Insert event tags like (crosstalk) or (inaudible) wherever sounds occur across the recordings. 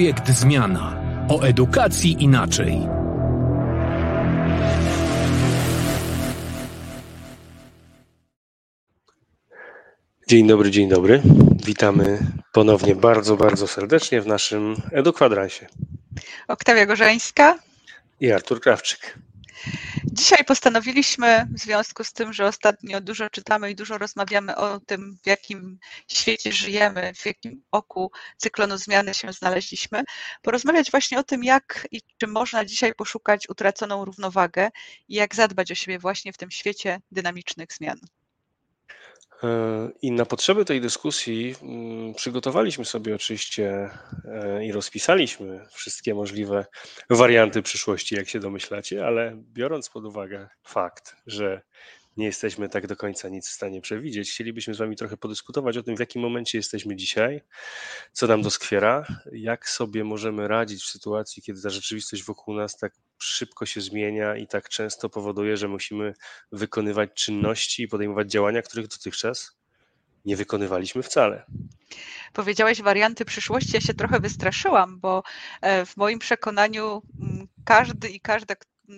Projekt Zmiana. O edukacji inaczej. Dzień dobry, dzień dobry. Witamy ponownie bardzo, bardzo serdecznie w naszym Edukwadransie. Oktawia Gorzeńska i Artur Krawczyk. Dzisiaj postanowiliśmy, w związku z tym, że ostatnio dużo czytamy i dużo rozmawiamy o tym, w jakim świecie żyjemy, w jakim oku cyklonu zmiany się znaleźliśmy, porozmawiać właśnie o tym, jak i czy można dzisiaj poszukać utraconą równowagę i jak zadbać o siebie właśnie w tym świecie dynamicznych zmian. I na potrzeby tej dyskusji mm, przygotowaliśmy sobie oczywiście e, i rozpisaliśmy wszystkie możliwe warianty przyszłości, jak się domyślacie, ale biorąc pod uwagę fakt, że nie jesteśmy tak do końca nic w stanie przewidzieć. Chcielibyśmy z Wami trochę podyskutować o tym, w jakim momencie jesteśmy dzisiaj, co nam doskwiera, jak sobie możemy radzić w sytuacji, kiedy ta rzeczywistość wokół nas tak szybko się zmienia i tak często powoduje, że musimy wykonywać czynności i podejmować działania, których dotychczas nie wykonywaliśmy wcale. Powiedziałeś warianty przyszłości, ja się trochę wystraszyłam, bo e, w moim przekonaniu mm, każdy i każda,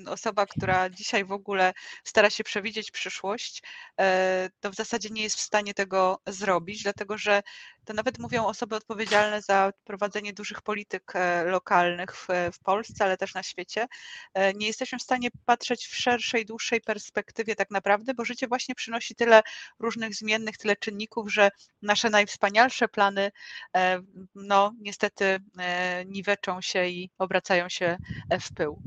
osoba, która dzisiaj w ogóle stara się przewidzieć przyszłość, e, to w zasadzie nie jest w stanie tego zrobić, dlatego że to nawet mówią osoby odpowiedzialne za prowadzenie dużych polityk e, lokalnych w, w, Polsce, ale też na świecie. E, nie jesteśmy w stanie patrzeć w szerszej, dłuższej perspektywie tak naprawdę, bo życie właśnie przynosi tyle różnych zmiennych, tyle czynników, że nasze najwspanialsze plany no niestety niweczą się i obracają się w pył.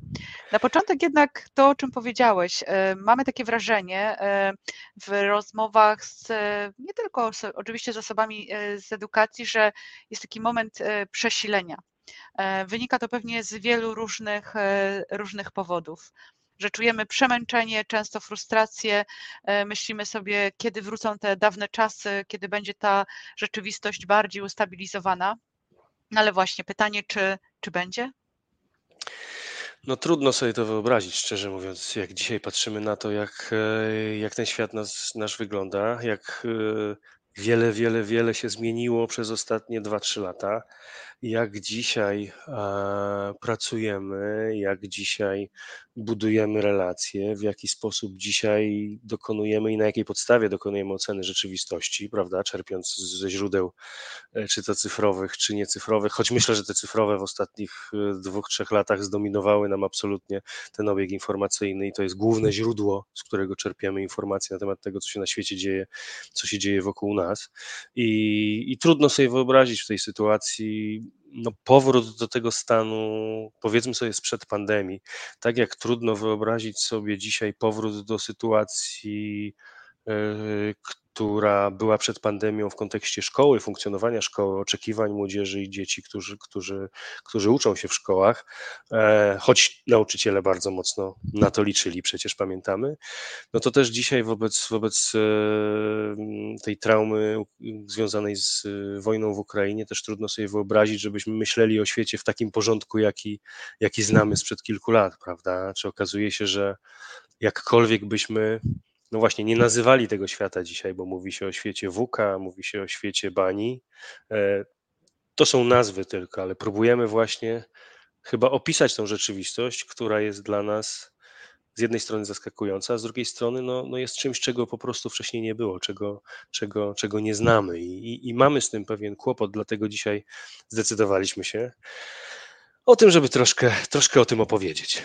Na początek jednak to, o czym powiedziałeś. E, mamy takie wrażenie e, w rozmowach z, nie tylko oczywiście z osobami e, z edukacji, że jest taki moment przesilenia. Wynika to pewnie z wielu różnych, różnych powodów że czujemy przemęczenie, często frustrację, myślimy sobie, kiedy wrócą te dawne czasy, kiedy będzie ta rzeczywistość bardziej ustabilizowana. No ale właśnie pytanie, czy, czy będzie? No trudno sobie to wyobrazić, szczerze mówiąc, jak dzisiaj patrzymy na to, jak, e, jak ten świat nas, nasz wygląda, jak e, wiele, wiele, wiele się zmieniło przez ostatnie 2-3 lata. Jak dzisiaj pracujemy, jak dzisiaj budujemy relacje, w jaki sposób dzisiaj dokonujemy i na jakiej podstawie dokonujemy oceny rzeczywistości, prawda, czerpiąc ze źródeł e, czy to cyfrowych, czy niecyfrowych, choć myślę, że te cyfrowe w ostatnich e, dwóch, trzech latach zdominowały nam absolutnie ten obieg informacyjny i to jest główne źródło, z którego czerpiemy informacje na temat tego, co się na świecie dzieje, co się dzieje wokół nas. I, i trudno sobie wyobrazić w tej sytuacji no, powrót do tego stanu, powiedzmy sobie, sprzed pandemii. Tak jak trudno wyobrazić sobie dzisiaj powrót do sytuacji, e, która była przed pandemią w kontekście szkoły, funkcjonowania szkoły, oczekiwań młodzieży i dzieci, którzy, którzy, którzy uczą się w szkołach, e, choć nauczyciele bardzo mocno na to liczyli, przecież pamiętamy, no to też dzisiaj wobec, wobec e, tej traumy związanej z wojną w Ukrainie też trudno sobie wyobrazić, żebyśmy myśleli o świecie w takim porządku, jaki, jaki znamy sprzed kilku lat, prawda? Czy okazuje się, że jakkolwiek byśmy no właśnie, nie nazywali tego świata dzisiaj, bo mówi się o świecie WUKA, mówi się o świecie bani. E, to są nazwy tylko, ale próbujemy właśnie chyba opisać tą rzeczywistość, która jest dla nas z jednej strony zaskakująca, a z drugiej strony no, no jest czymś, czego po prostu wcześniej nie było, czego, czego, czego nie znamy I, i, i mamy z tym pewien kłopot, dlatego dzisiaj zdecydowaliśmy się o tym, żeby troszkę, troszkę o tym opowiedzieć.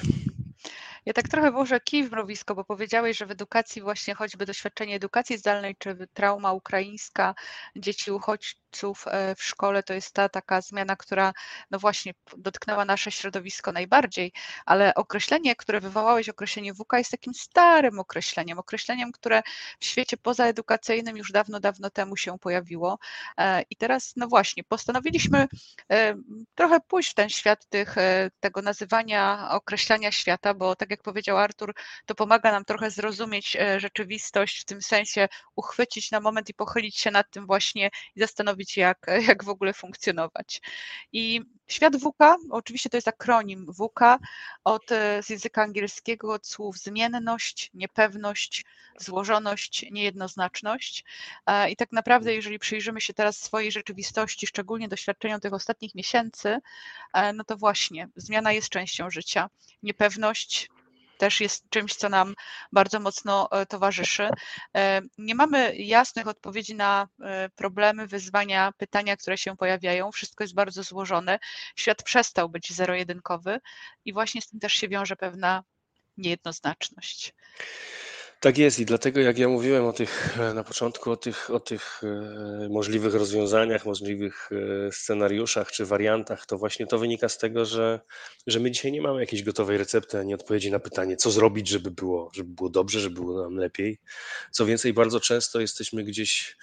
Ja tak trochę włożę kij w mrowisko, bo powiedziałeś, że w edukacji właśnie choćby doświadczenie edukacji zdalnej, czy trauma ukraińska, dzieci uchodźców e, w szkole, to jest ta taka zmiana, która no właśnie dotknęła nasze środowisko najbardziej, ale określenie, które wywołałeś, określenie WK jest takim starym określeniem, określeniem, które w świecie pozaedukacyjnym już dawno, dawno temu się pojawiło. E, i teraz no właśnie postanowiliśmy e, trochę pójść w ten świat tych, tego nazywania, określania świata, bo tak tak jak powiedział Artur, to pomaga nam trochę zrozumieć e, rzeczywistość, w tym sensie uchwycić na moment i pochylić się nad tym właśnie i zastanowić, jak, (laughs) jak w ogóle funkcjonować. I Świat WUKA, oczywiście to jest akronim WUKA, od, z języka angielskiego od słów zmienność, niepewność, złożoność, niejednoznaczność. I tak naprawdę, jeżeli przyjrzymy się teraz swojej rzeczywistości, szczególnie doświadczeniom tych ostatnich miesięcy, no to właśnie zmiana jest częścią życia. Niepewność też jest czymś, co nam bardzo mocno e, towarzyszy. E, nie mamy jasnych odpowiedzi na e, problemy, wyzwania, pytania, które się pojawiają. Wszystko jest bardzo złożone. Świat przestał być zero-jedynkowy i właśnie z tym też się wiąże pewna niejednoznaczność. Tak jest i dlatego jak ja mówiłem o tych na początku o tych, o tych możliwych rozwiązaniach, możliwych scenariuszach czy wariantach, to właśnie to wynika z tego, że, że my dzisiaj nie mamy jakiejś gotowej recepty ani odpowiedzi na pytanie, co zrobić, żeby było, żeby było dobrze, żeby było nam lepiej. Co więcej, bardzo często jesteśmy gdzieś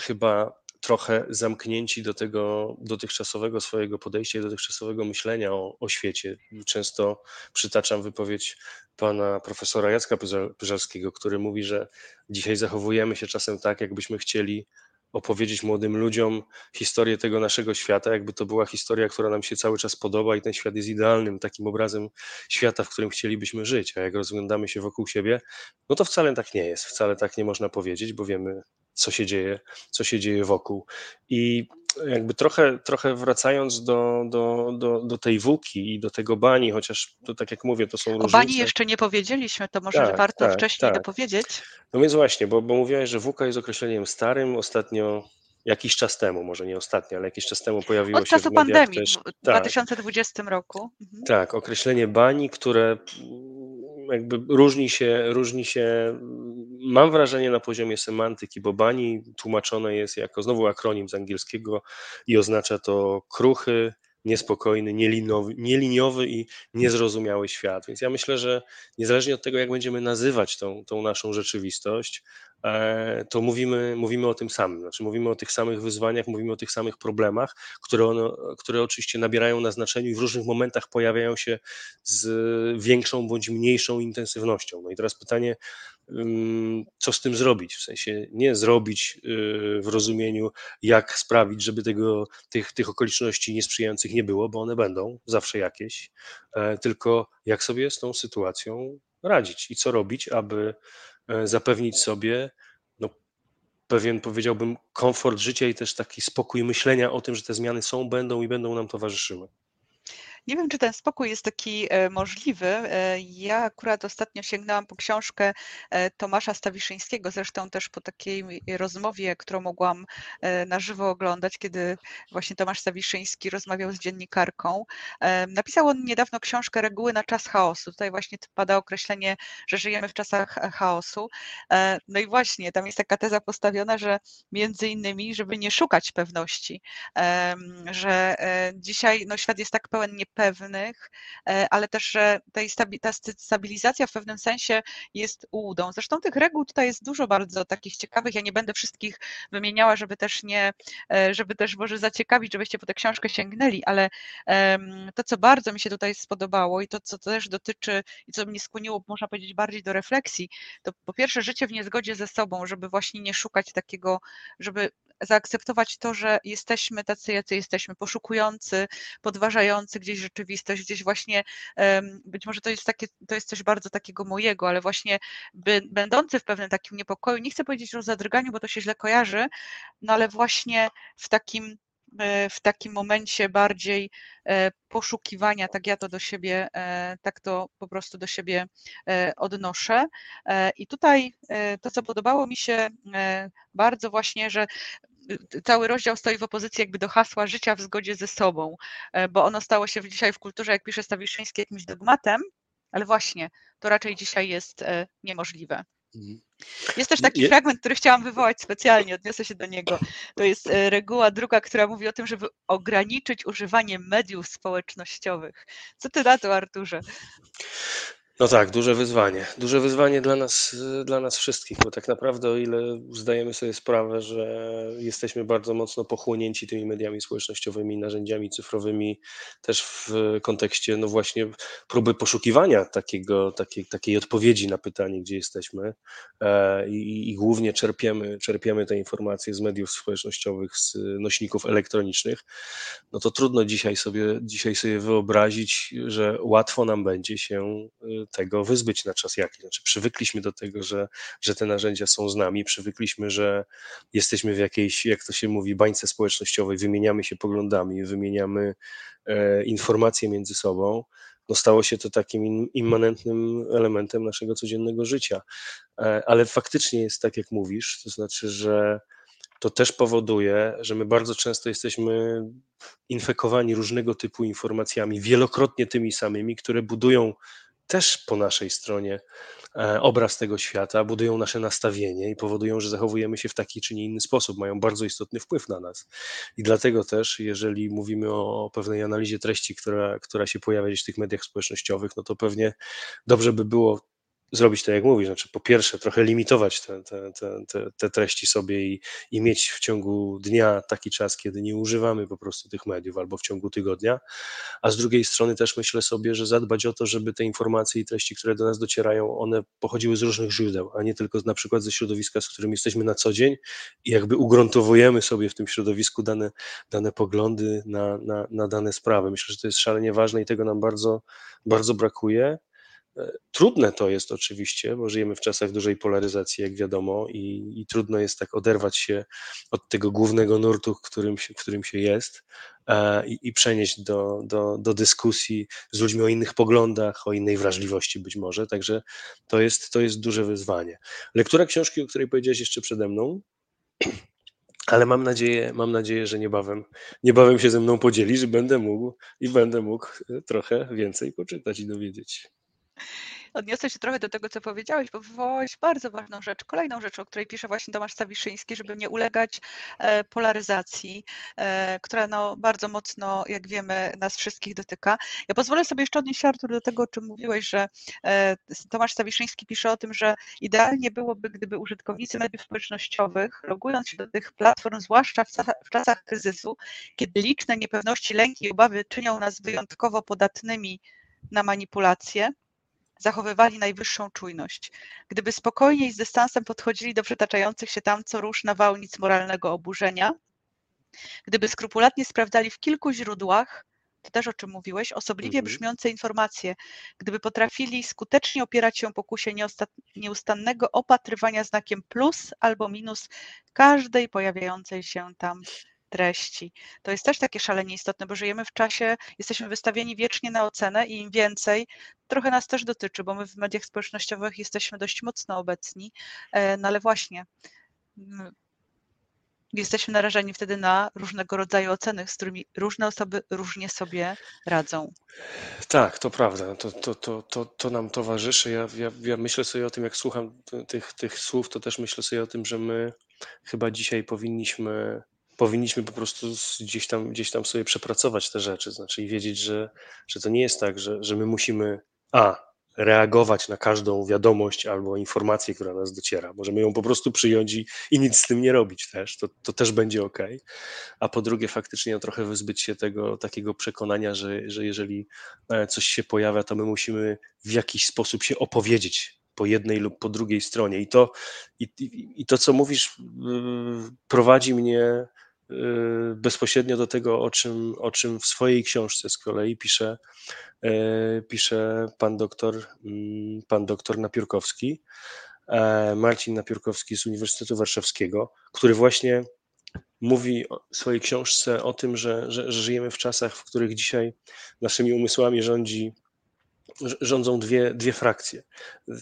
chyba trochę zamknięci do tego dotychczasowego swojego podejścia i dotychczasowego myślenia o, o świecie. Często przytaczam wypowiedź pana profesora Jacka Pyżalskiego, który mówi, że dzisiaj zachowujemy się czasem tak, jakbyśmy chcieli opowiedzieć młodym ludziom historię tego naszego świata, jakby to była historia, która nam się cały czas podoba i ten świat jest idealnym takim obrazem świata, w którym chcielibyśmy żyć. A jak rozglądamy się wokół siebie, no to wcale tak nie jest, wcale tak nie można powiedzieć, bo wiemy co się dzieje, co się dzieje wokół. I jakby trochę, trochę wracając do, do, do, do tej wuki i do tego bani, chociaż to tak jak mówię, to są różnice. O bani jeszcze nie powiedzieliśmy, to może tak, warto tak, wcześniej tak. dopowiedzieć. No więc właśnie, bo, bo mówiłaś, że wuka jest określeniem starym, ostatnio jakiś czas temu, może nie ostatnio, ale jakiś czas temu pojawiło Od się czasu w pandemii też, w 2020 roku. Mhm. Tak, określenie bani, które jakby różni się, różni się, mam wrażenie na poziomie semantyki, bo bani tłumaczone jest jako znowu akronim z angielskiego i oznacza to kruchy, niespokojny, nieliniowy, nieliniowy i niezrozumiały świat. Więc ja myślę, że niezależnie od tego, jak będziemy nazywać tą, tą naszą rzeczywistość, to mówimy, mówimy o tym samym. Znaczy mówimy o tych samych wyzwaniach, mówimy o tych samych problemach, które, one, które oczywiście nabierają na znaczeniu i w różnych momentach pojawiają się z większą bądź mniejszą intensywnością. No i teraz pytanie, co z tym zrobić. W sensie nie zrobić y, w rozumieniu, jak sprawić, żeby tego, tych, tych okoliczności niesprzyjających nie było, bo one będą zawsze jakieś, e, tylko jak sobie z tą sytuacją radzić i co robić, aby e, zapewnić sobie no, pewien, powiedziałbym, komfort życia i też taki spokój myślenia o tym, że te zmiany są, będą i będą nam towarzyszyły. Nie wiem, czy ten spokój jest taki e, możliwy. E, ja akurat ostatnio sięgnęłam po książkę e, Tomasza Stawiszyńskiego, zresztą też po takiej rozmowie, którą mogłam na żywo oglądać, kiedy właśnie Tomasz Stawiszyński rozmawiał z dziennikarką. Napisał on niedawno książkę Reguły na czas chaosu. Tutaj właśnie pada określenie, że żyjemy w czasach chaosu. No i właśnie, tam jest taka teza postawiona, że między innymi, żeby nie szukać pewności, że dzisiaj no, świat jest tak pełen nie pewnych, e, ale też, że ta stabilizacja w pewnym sensie jest ułudą. Zresztą tych reguł tutaj jest dużo bardzo takich ciekawych. Ja nie będę wszystkich wymieniała, żeby też nie, e, żeby też może zaciekawić, żebyście po tę książkę sięgnęli, ale to, co bardzo mi się tutaj spodobało i to, co też dotyczy i co mnie skłoniło, można powiedzieć, bardziej do refleksji, to po pierwsze życie w niezgodzie ze sobą, żeby właśnie nie szukać takiego, żeby zaakceptować to, że jesteśmy tacy, jacy jesteśmy, poszukujący, podważający gdzieś rzeczywistość, gdzieś właśnie, być może to jest takie, to jest coś bardzo takiego mojego, ale właśnie by, będący w pewnym takim niepokoju, nie chcę powiedzieć o zadrganiu, bo to się źle kojarzy, no ale właśnie w takim e, w takim momencie bardziej e, poszukiwania, tak ja to do siebie, e, tak to po prostu do siebie odnoszę. I tutaj to, co podobało mi się bardzo właśnie, że cały rozdział stoi w opozycji jakby do hasła życia w zgodzie ze sobą, e, bo ono stało się dzisiaj w kulturze, jak pisze Stawiszyński, jakimś dogmatem, ale właśnie to raczej dzisiaj jest e, niemożliwe. Mhm. Jest też taki fragment, który chciałam wywołać specjalnie, odniosę się do niego. To jest e, reguła druga, która mówi o tym, żeby ograniczyć używanie mediów społecznościowych. Co ty na to, Arturze? No tak, duże wyzwanie. Duże wyzwanie dla nas, dla nas wszystkich, bo tak naprawdę o ile zdajemy sobie sprawę, że jesteśmy bardzo mocno pochłonięci tymi mediami społecznościowymi, narzędziami cyfrowymi, też w kontekście no właśnie próby poszukiwania takiego, takiej, takiej odpowiedzi na pytanie, gdzie jesteśmy e, i, i głównie czerpiemy, czerpiemy te informacje z mediów społecznościowych, z nośników elektronicznych, no to trudno dzisiaj sobie, dzisiaj sobie wyobrazić, że łatwo nam będzie się y, tego wyzbyć na czas jakiś. Znaczy, przywykliśmy do tego, że, że te narzędzia są z nami, przywykliśmy, że jesteśmy w jakiejś, jak to się mówi, bańce społecznościowej, wymieniamy się poglądami, wymieniamy e, informacje między sobą. No stało się to takim immanentnym elementem naszego codziennego życia. E, ale faktycznie jest tak, jak mówisz, to znaczy, że to też powoduje, że my bardzo często jesteśmy infekowani różnego typu informacjami, wielokrotnie tymi samymi, które budują też po naszej stronie e, obraz tego świata, budują nasze nastawienie i powodują, że zachowujemy się w taki czy nie inny sposób, mają bardzo istotny wpływ na nas. I dlatego też, jeżeli mówimy o pewnej analizie treści, która, która się pojawia gdzieś w tych mediach społecznościowych, no to pewnie dobrze by było zrobić tak, jak mówisz, znaczy po pierwsze trochę limitować te, te, te, te, treści sobie i, i mieć w ciągu dnia taki czas, kiedy nie używamy po prostu tych mediów albo w ciągu tygodnia, a z drugiej strony też myślę sobie, że zadbać o to, żeby te informacje i treści, które do nas docierają, one pochodziły z różnych źródeł, a nie tylko na przykład ze środowiska, z którym jesteśmy na co dzień i jakby ugruntowujemy sobie w tym środowisku dane, dane poglądy na, na, na dane sprawy. Myślę, że to jest szalenie ważne i tego nam bardzo, bardzo brakuje. Trudne to jest oczywiście, bo żyjemy w czasach dużej polaryzacji, jak wiadomo, i, i trudno jest tak oderwać się od tego głównego nurtu, w którym się, którym się jest e, i, i, przenieść do, do, do dyskusji z ludźmi o innych poglądach, o innej wrażliwości być może. Także to jest, to jest duże wyzwanie. Lektura książki, o której powiedziałeś jeszcze przede mną, (clears throat) ale mam nadzieję, mam nadzieję, że niebawem, niebawem się ze mną podzieli, że będę mógł i będę mógł trochę więcej poczytać i dowiedzieć odniosę się trochę do tego, co powiedziałeś, bo wywołałeś bardzo ważną rzecz. Kolejną rzecz, o której pisze właśnie Tomasz Stawiszyński, żeby nie ulegać e, polaryzacji, e, która no bardzo mocno, jak wiemy, nas wszystkich dotyka. Ja pozwolę sobie jeszcze odnieść Artur, do tego, o czym mówiłeś, że e, Tomasz Stawiszyński pisze o tym, że idealnie byłoby, gdyby użytkownicy mediów społecznościowych, logując się do tych platform, zwłaszcza w czasach kryzysu, kiedy liczne niepewności, lęki i obawy czynią nas wyjątkowo podatnymi na manipulacje, zachowywali najwyższą czujność. Gdyby spokojnie i z dystansem podchodzili do przytaczających się tam co rusz nawałnic moralnego oburzenia, gdyby skrupulatnie sprawdzali w kilku źródłach, to też o czym mówiłeś, osobliwie mhm. brzmiące informacje, gdyby potrafili skutecznie opierać się pokusie nieustannego opatrywania znakiem plus albo minus każdej pojawiającej się tam treści. To jest też takie szalenie istotne, bo żyjemy w czasie, jesteśmy wystawieni wiecznie na ocenę i im więcej, trochę nas też dotyczy, bo my w mediach społecznościowych jesteśmy dość mocno obecni, e, no ale właśnie mm, jesteśmy narażeni wtedy na różnego rodzaju oceny, z którymi różne osoby różnie sobie radzą. Tak, to prawda. To, to, to, to, to nam towarzyszy. Ja, ja, ja myślę sobie o tym, jak słucham tych, tych słów, to też myślę sobie o tym, że my chyba dzisiaj powinniśmy powinniśmy po prostu gdzieś tam, gdzieś tam sobie przepracować te rzeczy, znaczy i wiedzieć, że, że to nie jest tak, że, że my musimy a reagować na każdą wiadomość albo informację, która nas dociera. Możemy ją po prostu przyjąć i, i nic z tym nie robić też. To, to też będzie ok. A po drugie, faktycznie trochę wyzbyć się tego takiego przekonania, że, że jeżeli e, coś się pojawia, to my musimy w jakiś sposób się opowiedzieć po jednej lub po drugiej stronie. I to, i, i to co mówisz, prowadzi mnie bezpośrednio do tego, o czym, o czym w swojej książce z kolei pisze, y, pisze pan doktor, mm, pan doktor Napiórkowski, e, Marcin Napiórkowski z Uniwersytetu Warszawskiego, który właśnie mówi w swojej książce o tym, że, że, że żyjemy w czasach, w których dzisiaj naszymi umysłami rządzi rządzą dwie, dwie frakcje.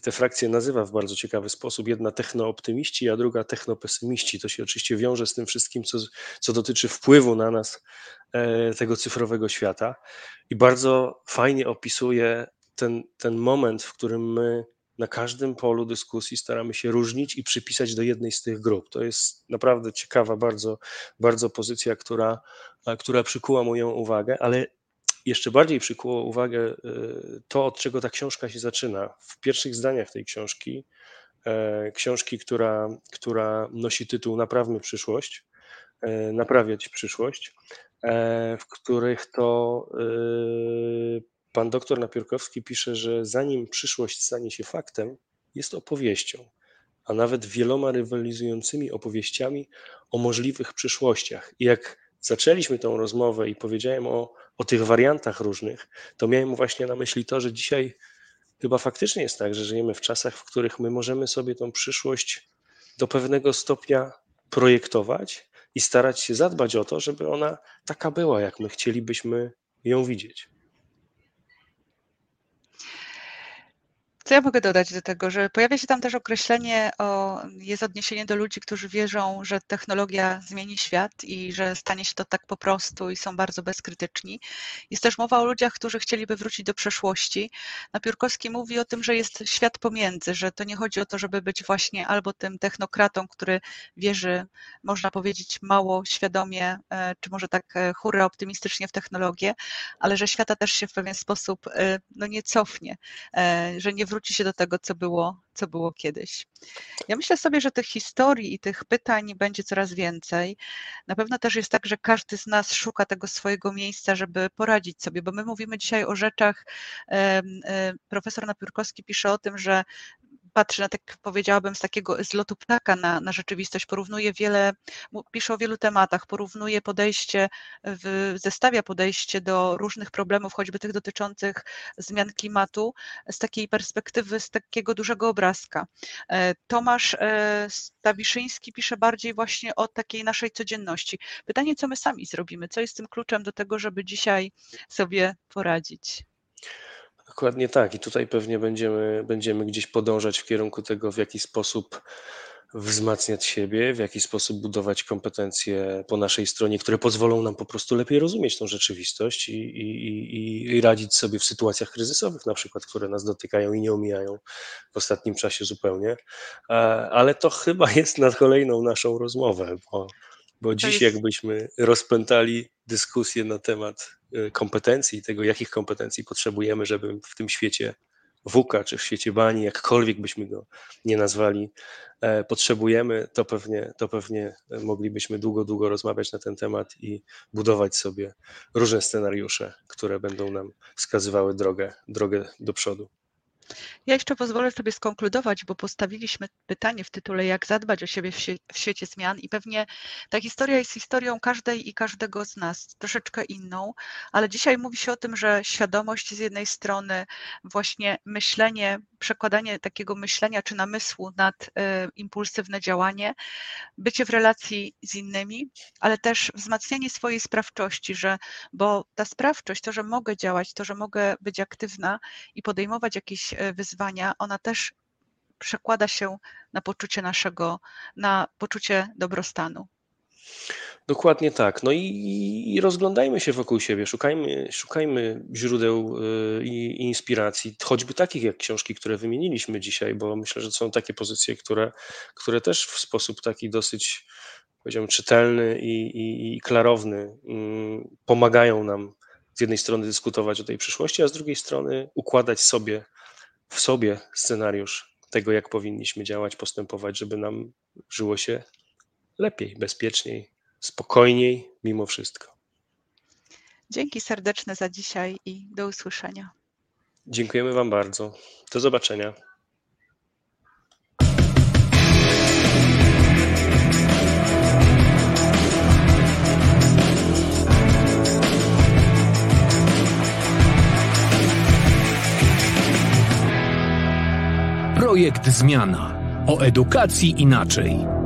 Te frakcje nazywa w bardzo ciekawy sposób. Jedna technooptymiści, a druga technopesymiści. To się oczywiście wiąże z tym wszystkim, co, co dotyczy wpływu na nas e, tego cyfrowego świata. I bardzo fajnie opisuje ten, ten moment, w którym my na każdym polu dyskusji staramy się różnić i przypisać do jednej z tych grup. To jest naprawdę ciekawa bardzo, bardzo pozycja, która, która przykuła moją uwagę, ale jeszcze bardziej przykuło uwagę e, to, od czego ta książka się zaczyna. W pierwszych zdaniach tej książki, e, książki, która, która nosi tytuł Naprawmy przyszłość, naprawiać przyszłość, w których to pan doktor Napiórkowski pisze, że zanim przyszłość stanie się faktem, jest opowieścią, a nawet wieloma rywalizującymi opowieściami o możliwych przyszłościach. I jak zaczęliśmy tą rozmowę i powiedziałem o, o tych wariantach różnych, to miałem właśnie na myśli to, że dzisiaj chyba faktycznie jest tak, że żyjemy w czasach, w których my możemy sobie tą przyszłość do pewnego stopnia projektować i starać się zadbać o to, żeby ona taka była, jak my chcielibyśmy ją widzieć. Co ja mogę dodać do tego, że pojawia się tam też określenie, o, jest odniesienie do ludzi, którzy wierzą, że technologia zmieni świat i że stanie się to tak po prostu i są bardzo bezkrytyczni. Jest też mowa o ludziach, którzy chcieliby wrócić do przeszłości. Napiórkowski mówi o tym, że jest świat pomiędzy, że to nie chodzi o to, żeby być właśnie albo tym technokratą, który wierzy, można powiedzieć, mało świadomie, e, czy może tak e, hurra optymistycznie w technologię, ale że świata też się w pewien sposób e, no, nie cofnie, że nie wróci wróci się do tego, co było, co było kiedyś. Ja myślę sobie, że tych historii i tych pytań będzie coraz więcej. Na pewno też jest tak, że każdy z nas szuka tego swojego miejsca, żeby poradzić sobie, bo my mówimy dzisiaj o rzeczach. Profesor Napiórkowski pisze o tym, że patrzy na, tak powiedziałabym, z takiego zlotu ptaka na, na rzeczywistość, porównuje wiele, pisze o wielu tematach, porównuje podejście, w, zestawia podejście do różnych problemów, choćby tych dotyczących zmian klimatu, z takiej perspektywy, z takiego dużego obrazka. E, Tomasz e, Stawiszyński pisze bardziej właśnie o takiej naszej codzienności. Pytanie, co my sami zrobimy, co jest tym kluczem do tego, żeby dzisiaj sobie poradzić? Dokładnie tak. I tutaj pewnie będziemy, będziemy gdzieś podążać w kierunku tego, w jaki sposób wzmacniać siebie, w jaki sposób budować kompetencje po naszej stronie, które pozwolą nam po prostu lepiej rozumieć tą rzeczywistość i, i, i, i radzić sobie w sytuacjach kryzysowych, na przykład, które nas dotykają i nie omijają w ostatnim czasie zupełnie. Ale to chyba jest na kolejną naszą rozmowę, bo, bo dziś jakbyśmy rozpętali dyskusję na temat Y, kompetencji, tego jakich kompetencji potrzebujemy, żeby w tym świecie WUKA czy w świecie bani, jakkolwiek byśmy go nie nazwali, e, potrzebujemy, to pewnie, to pewnie moglibyśmy długo, długo rozmawiać na ten temat i budować sobie różne scenariusze, które będą nam wskazywały drogę, drogę do przodu. Ja jeszcze pozwolę sobie skonkludować, bo postawiliśmy pytanie w tytule, jak zadbać o siebie w, świecie zmian, i pewnie ta historia jest historią każdej i każdego z nas, troszeczkę inną, ale dzisiaj mówi się o tym, że świadomość z jednej strony, właśnie myślenie, przekładanie takiego myślenia czy namysłu nad y, impulsywne działanie, bycie w relacji z innymi, ale też wzmacnianie swojej sprawczości, że, bo ta sprawczość, to, że mogę działać, to, że mogę być aktywna i podejmować jakieś wyzwania, ona też przekłada się na poczucie naszego, na poczucie dobrostanu. Dokładnie tak. No i, i, rozglądajmy się wokół siebie, szukajmy, szukajmy źródeł e, i inspiracji, choćby takich jak książki, które wymieniliśmy dzisiaj, bo myślę, że są takie pozycje, które, które też w sposób taki dosyć, powiedziałbym, czytelny i, i, i klarowny mm, pomagają nam z jednej strony dyskutować o tej przyszłości, a z drugiej strony układać sobie w sobie scenariusz tego, jak powinniśmy działać, postępować, żeby nam żyło się lepiej, bezpieczniej, spokojniej mimo wszystko. Dzięki serdeczne za dzisiaj i do usłyszenia. Dziękujemy Wam bardzo. Do zobaczenia. Projekt Zmiana o edukacji inaczej.